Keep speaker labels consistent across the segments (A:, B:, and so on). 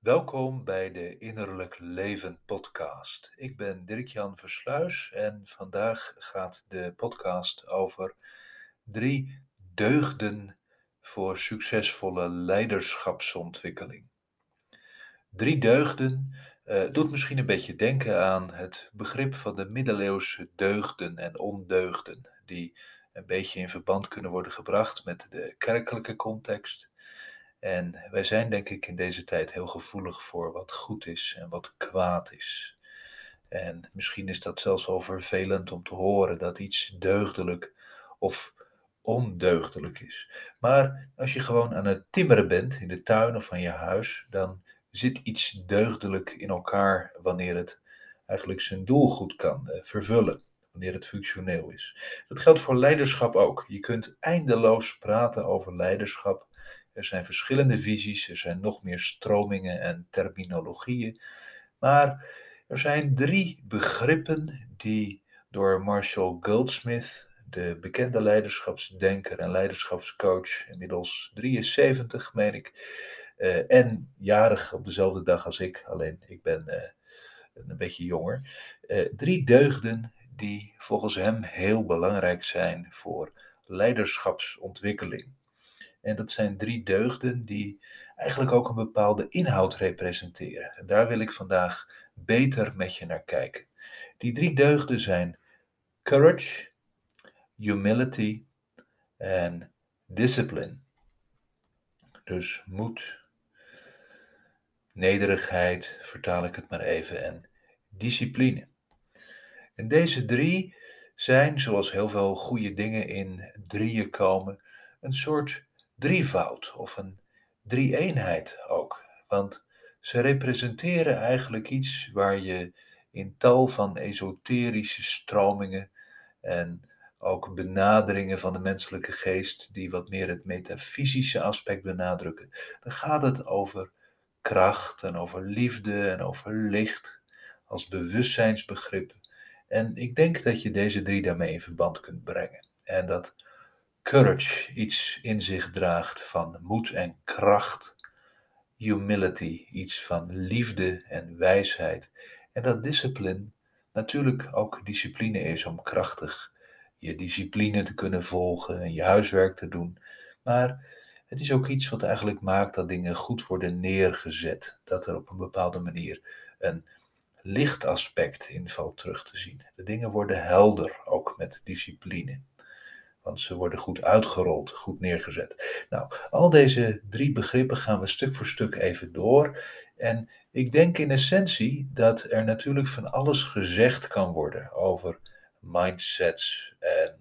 A: Welkom bij de Innerlijk Leven podcast. Ik ben Dirk-Jan Versluis en vandaag gaat de podcast over drie deugden voor succesvolle leiderschapsontwikkeling. Drie deugden uh, doet misschien een beetje denken aan het begrip van de middeleeuwse deugden en ondeugden, die een beetje in verband kunnen worden gebracht met de kerkelijke context en wij zijn denk ik in deze tijd heel gevoelig voor wat goed is en wat kwaad is. En misschien is dat zelfs wel vervelend om te horen dat iets deugdelijk of ondeugdelijk is. Maar als je gewoon aan het timmeren bent in de tuin of van je huis, dan zit iets deugdelijk in elkaar wanneer het eigenlijk zijn doel goed kan eh, vervullen, wanneer het functioneel is. Dat geldt voor leiderschap ook. Je kunt eindeloos praten over leiderschap er zijn verschillende visies, er zijn nog meer stromingen en terminologieën. Maar er zijn drie begrippen die door Marshall Goldsmith, de bekende leiderschapsdenker en leiderschapscoach, inmiddels 73, meen ik, uh, en jarig op dezelfde dag als ik, alleen ik ben uh, een beetje jonger. Uh, drie deugden die volgens hem heel belangrijk zijn voor leiderschapsontwikkeling. En dat zijn drie deugden die eigenlijk ook een bepaalde inhoud representeren. En daar wil ik vandaag beter met je naar kijken. Die drie deugden zijn courage, humility en discipline. Dus moed, nederigheid, vertaal ik het maar even, en discipline. En deze drie zijn, zoals heel veel goede dingen in drieën komen, een soort drievoud of een drie-eenheid ook. Want ze representeren eigenlijk iets waar je in tal van esoterische stromingen en ook benaderingen van de menselijke geest, die wat meer het metafysische aspect benadrukken, dan gaat het over kracht en over liefde en over licht als bewustzijnsbegrippen. En ik denk dat je deze drie daarmee in verband kunt brengen. En dat courage iets in zich draagt van moed en kracht, humility iets van liefde en wijsheid en dat discipline natuurlijk ook discipline is om krachtig je discipline te kunnen volgen en je huiswerk te doen, maar het is ook iets wat eigenlijk maakt dat dingen goed worden neergezet, dat er op een bepaalde manier een lichtaspect in valt terug te zien. De dingen worden helder, ook met discipline. Want ze worden goed uitgerold, goed neergezet. Nou, al deze drie begrippen gaan we stuk voor stuk even door. En ik denk in essentie dat er natuurlijk van alles gezegd kan worden over mindsets en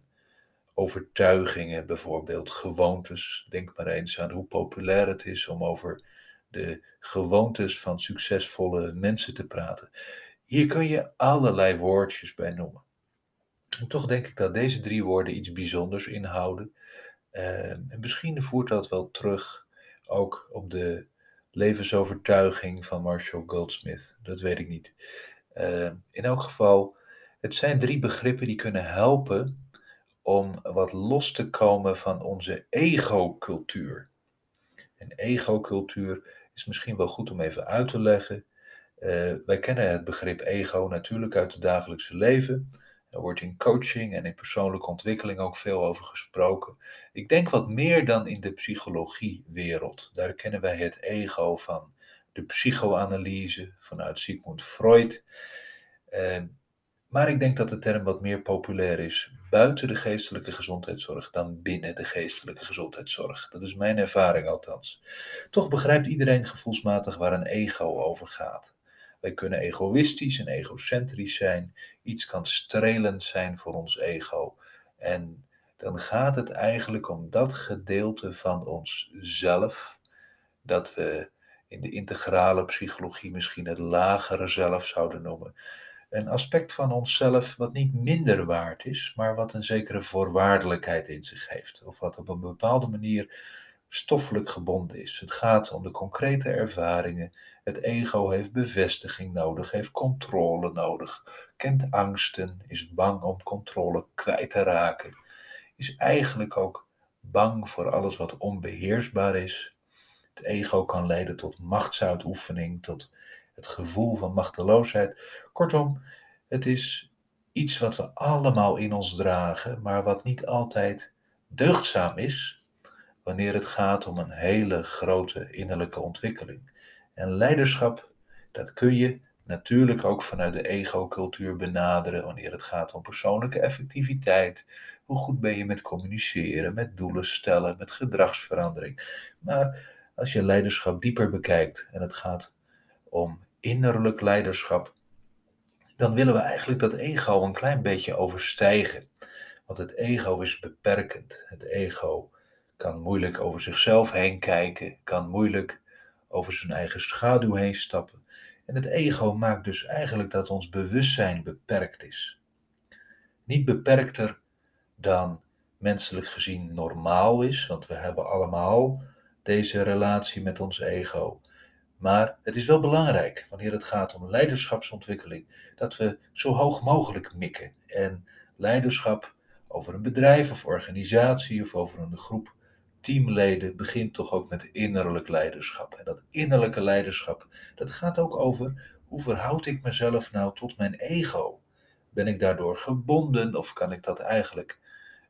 A: overtuigingen, bijvoorbeeld gewoontes. Denk maar eens aan hoe populair het is om over de gewoontes van succesvolle mensen te praten. Hier kun je allerlei woordjes bij noemen. En toch denk ik dat deze drie woorden iets bijzonders inhouden. Uh, en misschien voert dat wel terug ook op de levensovertuiging van Marshall Goldsmith. Dat weet ik niet. Uh, in elk geval, het zijn drie begrippen die kunnen helpen om wat los te komen van onze ego-cultuur. En ego-cultuur is misschien wel goed om even uit te leggen. Uh, wij kennen het begrip ego natuurlijk uit het dagelijkse leven. Er wordt in coaching en in persoonlijke ontwikkeling ook veel over gesproken. Ik denk wat meer dan in de psychologiewereld. Daar kennen wij het ego van de psychoanalyse vanuit Sigmund Freud. Eh, maar ik denk dat de term wat meer populair is buiten de geestelijke gezondheidszorg dan binnen de geestelijke gezondheidszorg. Dat is mijn ervaring althans. Toch begrijpt iedereen gevoelsmatig waar een ego over gaat. Wij kunnen egoïstisch en egocentrisch zijn. Iets kan strelend zijn voor ons ego. En dan gaat het eigenlijk om dat gedeelte van onszelf dat we in de integrale psychologie misschien het lagere zelf zouden noemen. Een aspect van onszelf wat niet minder waard is, maar wat een zekere voorwaardelijkheid in zich heeft. Of wat op een bepaalde manier stoffelijk gebonden is. Het gaat om de concrete ervaringen. Het ego heeft bevestiging nodig, heeft controle nodig, kent angsten, is bang om controle kwijt te raken, is eigenlijk ook bang voor alles wat onbeheersbaar is. Het ego kan leiden tot machtsuitoefening, tot het gevoel van machteloosheid. Kortom, het is iets wat we allemaal in ons dragen, maar wat niet altijd deugdzaam is wanneer het gaat om een hele grote innerlijke ontwikkeling. En leiderschap, dat kun je natuurlijk ook vanuit de ego-cultuur benaderen wanneer het gaat om persoonlijke effectiviteit. Hoe goed ben je met communiceren, met doelen stellen, met gedragsverandering. Maar als je leiderschap dieper bekijkt en het gaat om innerlijk leiderschap, dan willen we eigenlijk dat ego een klein beetje overstijgen. Want het ego is beperkend. Het ego kan moeilijk over zichzelf heen kijken, kan moeilijk over zijn eigen schaduw heen stappen. En het ego maakt dus eigenlijk dat ons bewustzijn beperkt is. Niet beperkter dan menselijk gezien normaal is, want we hebben allemaal deze relatie met ons ego. Maar het is wel belangrijk wanneer het gaat om leiderschapsontwikkeling dat we zo hoog mogelijk mikken. En leiderschap over een bedrijf of organisatie of over een groep teamleden begint toch ook met innerlijk leiderschap. En dat innerlijke leiderschap, dat gaat ook over hoe verhoud ik mezelf nou tot mijn ego? Ben ik daardoor gebonden of kan ik dat eigenlijk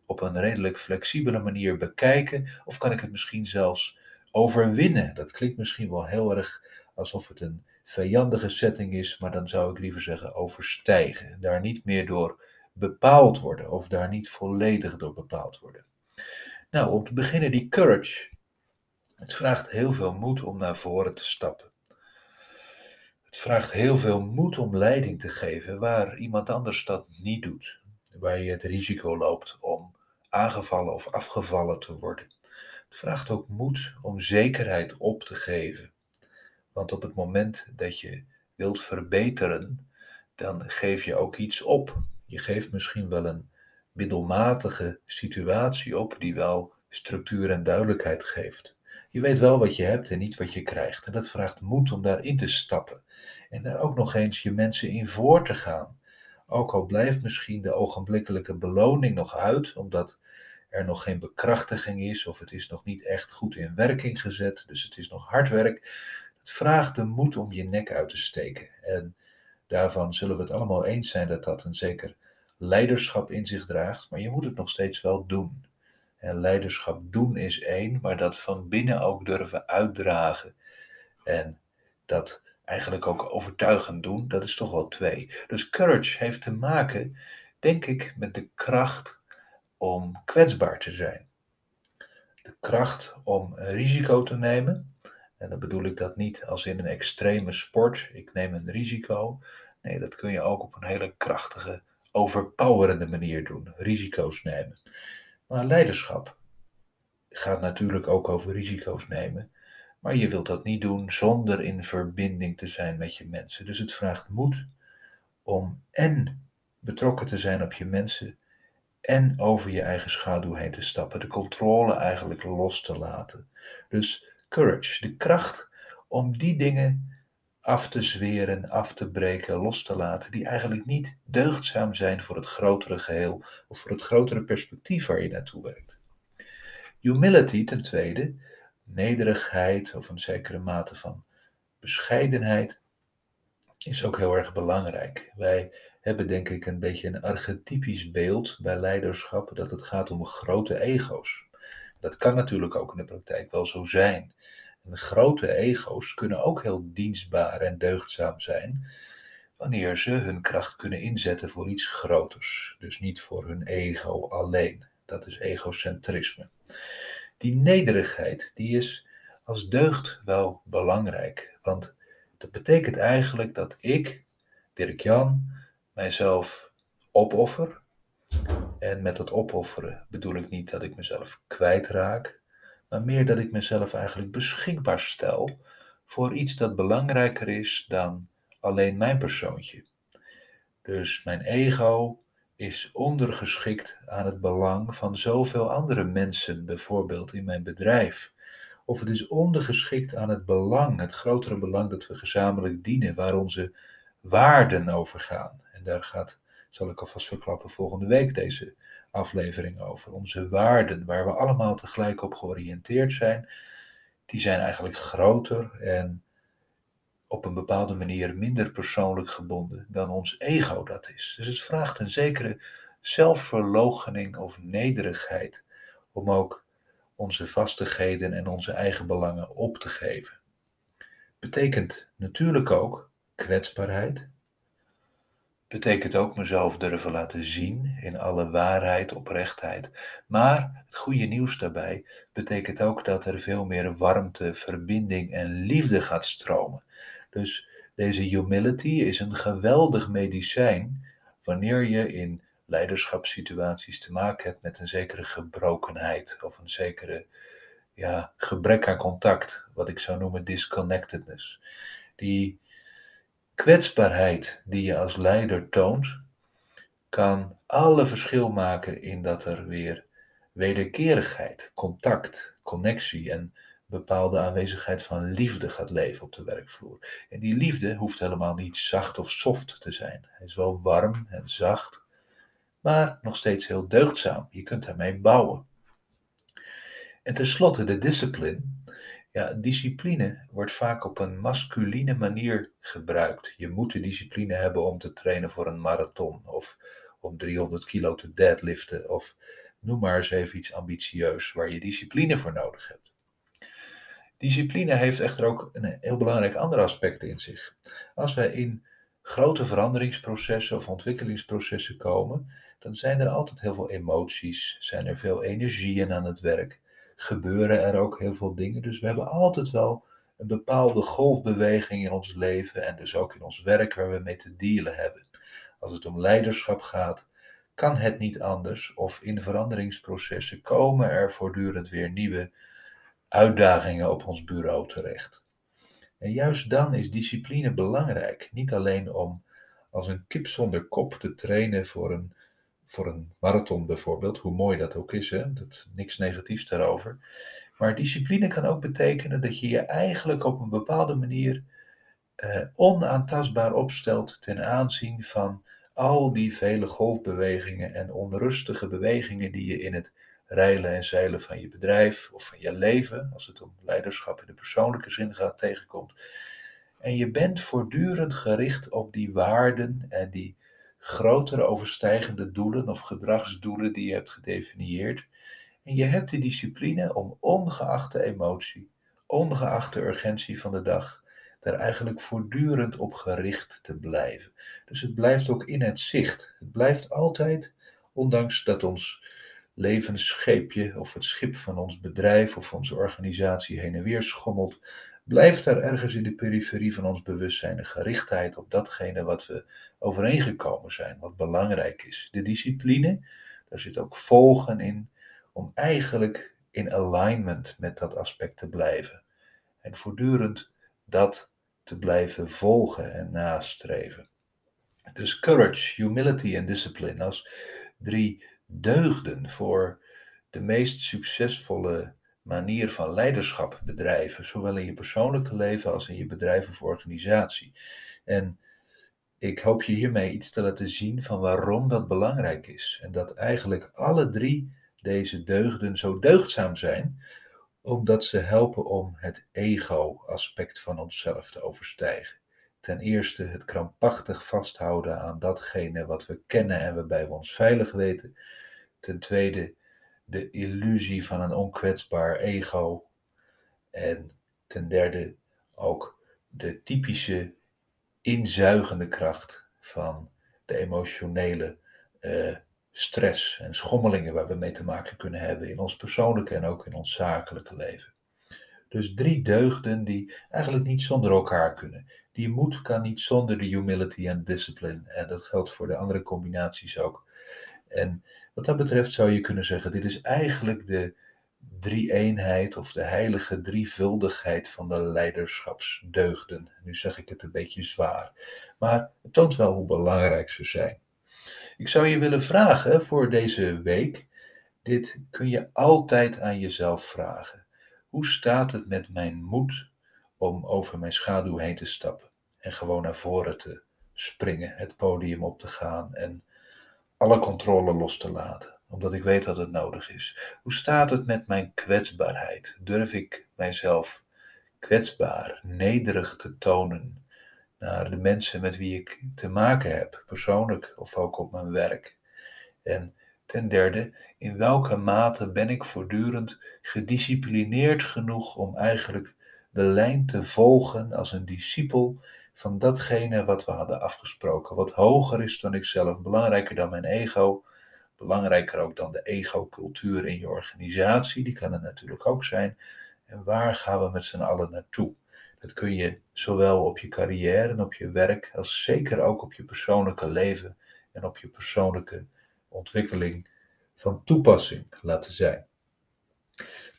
A: op een redelijk flexibele manier bekijken? Of kan ik het misschien zelfs overwinnen? Dat klinkt misschien wel heel erg alsof het een vijandige setting is, maar dan zou ik liever zeggen overstijgen. Daar niet meer door bepaald worden of daar niet volledig door bepaald worden. Nou, om te beginnen die courage. Het vraagt heel veel moed om naar voren te stappen. Het vraagt heel veel moed om leiding te geven waar iemand anders dat niet doet. Waar je het risico loopt om aangevallen of afgevallen te worden. Het vraagt ook moed om zekerheid op te geven. Want op het moment dat je wilt verbeteren, dan geef je ook iets op. Je geeft misschien wel een middelmatige situatie op die wel structuur en duidelijkheid geeft. Je weet wel wat je hebt en niet wat je krijgt. En dat vraagt moed om daarin te stappen. En daar ook nog eens je mensen in voor te gaan. Ook al blijft misschien de ogenblikkelijke beloning nog uit, omdat er nog geen bekrachtiging is of het is nog niet echt goed in werking gezet, dus het is nog hard werk. Het vraagt de moed om je nek uit te steken. En daarvan zullen we het allemaal eens zijn dat dat een zeker leiderschap in zich draagt, maar je moet het nog steeds wel doen. En leiderschap doen is één, maar dat van binnen ook durven uitdragen. En dat eigenlijk ook overtuigend doen, dat is toch wel twee. Dus courage heeft te maken, denk ik, met de kracht om kwetsbaar te zijn. De kracht om een risico te nemen. En dan bedoel ik dat niet als in een extreme sport, ik neem een risico. Nee, dat kun je ook op een hele krachtige, overpowerende manier doen. Risico's nemen. Maar leiderschap gaat natuurlijk ook over risico's nemen. Maar je wilt dat niet doen zonder in verbinding te zijn met je mensen. Dus het vraagt moed om en betrokken te zijn op je mensen en over je eigen schaduw heen te stappen. De controle eigenlijk los te laten. Dus courage, de kracht om die dingen af te zweren, af te breken, los te laten, die eigenlijk niet deugdzaam zijn voor het grotere geheel of voor het grotere perspectief waar je naartoe werkt. Humility ten tweede, nederigheid of een zekere mate van bescheidenheid, is ook heel erg belangrijk. Wij hebben denk ik een beetje een archetypisch beeld bij leiderschap dat het gaat om grote ego's. Dat kan natuurlijk ook in de praktijk wel zo zijn. En grote ego's kunnen ook heel dienstbaar en deugdzaam zijn wanneer ze hun kracht kunnen inzetten voor iets groters. Dus niet voor hun ego alleen. Dat is egocentrisme. Die nederigheid, die is als deugd wel belangrijk. Want dat betekent eigenlijk dat ik, Dirk Jan, mijzelf opoffer. En met dat opofferen bedoel ik niet dat ik mezelf kwijtraak, maar meer dat ik mezelf eigenlijk beschikbaar stel voor iets dat belangrijker is dan alleen mijn persoontje. Dus mijn ego is ondergeschikt aan het belang van zoveel andere mensen, bijvoorbeeld in mijn bedrijf. Of het is ondergeschikt aan het belang, het grotere belang dat we gezamenlijk dienen, waar onze waarden over gaan. En daar gaat, zal ik alvast verklappen, volgende week deze aflevering over. Onze waarden, waar we allemaal tegelijk op georiënteerd zijn. die zijn eigenlijk groter en op een bepaalde manier minder persoonlijk gebonden dan ons ego dat is. Dus het vraagt een zekere zelfverloochening of nederigheid om ook onze vastigheden en onze eigen belangen op te geven. Betekent natuurlijk ook kwetsbaarheid. Betekent ook mezelf durven laten zien in alle waarheid, oprechtheid. Maar het goede nieuws daarbij betekent ook dat er veel meer warmte, verbinding en liefde gaat stromen. Dus deze humility is een geweldig medicijn wanneer je in leiderschapssituaties te maken hebt met een zekere gebrokenheid of een zekere ja, gebrek aan contact, wat ik zou noemen disconnectedness. Die kwetsbaarheid die je als leider toont, kan alle verschil maken in dat er weer wederkerigheid, contact, connectie en bepaalde aanwezigheid van liefde gaat leven op de werkvloer. En die liefde hoeft helemaal niet zacht of soft te zijn. Hij is wel warm en zacht, maar nog steeds heel deugdzaam. Je kunt daarmee bouwen. En tenslotte de discipline. Ja, discipline wordt vaak op een masculine manier gebruikt. Je moet de discipline hebben om te trainen voor een marathon of om 300 kilo te deadliften of noem maar eens even iets ambitieus waar je discipline voor nodig hebt. Discipline heeft echter ook een heel belangrijk ander aspect in zich. Als wij in grote veranderingsprocessen of ontwikkelingsprocessen komen, dan zijn er altijd heel veel emoties, zijn er veel energieën aan het werk, gebeuren er ook heel veel dingen. Dus we hebben altijd wel een bepaalde golfbeweging in ons leven en dus ook in ons werk waar we mee te dealen hebben. Als het om leiderschap gaat, kan het niet anders of in veranderingsprocessen komen er voortdurend weer nieuwe uitdagingen op ons bureau terecht. En juist dan is discipline belangrijk. Niet alleen om als een kip zonder kop te trainen voor een, voor een marathon bijvoorbeeld, hoe mooi dat ook is, hè? Dat, niks negatiefs daarover. Maar discipline kan ook betekenen dat je je eigenlijk op een bepaalde manier eh, onaantastbaar opstelt ten aanzien van al die vele golfbewegingen en onrustige bewegingen die je in het reilen en zeilen van je bedrijf of van je leven, als het om leiderschap in de persoonlijke zin gaat, tegenkomt. En je bent voortdurend gericht op die waarden en die grotere overstijgende doelen of gedragsdoelen die je hebt gedefinieerd. En je hebt de discipline om ongeacht de emotie, ongeacht de urgentie van de dag, daar eigenlijk voortdurend op gericht te blijven. Dus het blijft ook in het zicht. Het blijft altijd, ondanks dat ons levensscheepje of het schip van ons bedrijf of onze organisatie heen en weer schommelt, blijft er ergens in de periferie van ons bewustzijn een gerichtheid op datgene wat we overeengekomen zijn, wat belangrijk is. De discipline, daar zit ook volgen in, om eigenlijk in alignment met dat aspect te blijven. En voortdurend dat te blijven volgen en nastreven. Dus courage, humility en discipline als drie deugden voor de meest succesvolle manier van leiderschap bedrijven, zowel in je persoonlijke leven als in je bedrijf of organisatie. En ik hoop je hiermee iets te laten zien van waarom dat belangrijk is. En dat eigenlijk alle drie deze deugden zo deugdzaam zijn, omdat ze helpen om het ego-aspect van onszelf te overstijgen. Ten eerste het krampachtig vasthouden aan datgene wat we kennen en waarbij we ons veilig weten. Ten tweede de illusie van een onkwetsbaar ego. En ten derde ook de typische inzuigende kracht van de emotionele uh, stress en schommelingen waar we mee te maken kunnen hebben in ons persoonlijke en ook in ons zakelijke leven. Dus drie deugden die eigenlijk niet zonder elkaar kunnen. Die moed kan niet zonder de humility en discipline. En dat geldt voor de andere combinaties ook. En wat dat betreft zou je kunnen zeggen, dit is eigenlijk de drie-eenheid of de heilige drievuldigheid van de leiderschapsdeugden. Nu zeg ik het een beetje zwaar, maar het toont wel hoe belangrijk ze zijn. Ik zou je willen vragen voor deze week, dit kun je altijd aan jezelf vragen. Hoe staat het met mijn moed om over mijn schaduw heen te stappen en gewoon naar voren te springen, het podium op te gaan en alle controle los te laten? omdat ik weet dat het nodig is. Hoe staat het met mijn kwetsbaarheid? Durf ik mijzelf kwetsbaar, nederig te tonen naar de mensen met wie ik te maken heb, persoonlijk of ook op mijn werk? En ten derde, in welke mate ben ik voortdurend gedisciplineerd genoeg om eigenlijk de lijn te volgen als een discipel van datgene wat we hadden afgesproken, wat hoger is dan ikzelf, belangrijker dan mijn ego, belangrijker ook dan de ego-cultuur in je organisatie, die kan er natuurlijk ook zijn. En waar gaan we met z'n allen naartoe? Dat kun je zowel op je carrière en op je werk, als zeker ook op je persoonlijke leven en op je persoonlijke ontwikkeling van toepassing laten zijn.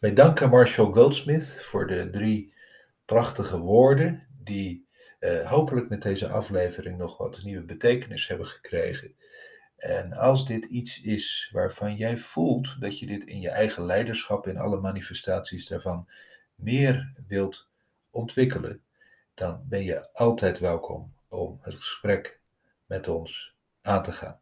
A: Wij danken Marshall Goldsmith voor de drie prachtige woorden die uh, hopelijk met deze aflevering nog wat nieuwe betekenis hebben gekregen. En als dit iets is waarvan jij voelt dat je dit in je eigen leiderschap, in alle manifestaties daarvan, meer wilt ontwikkelen, dan ben je altijd welkom om het gesprek met ons aan te gaan.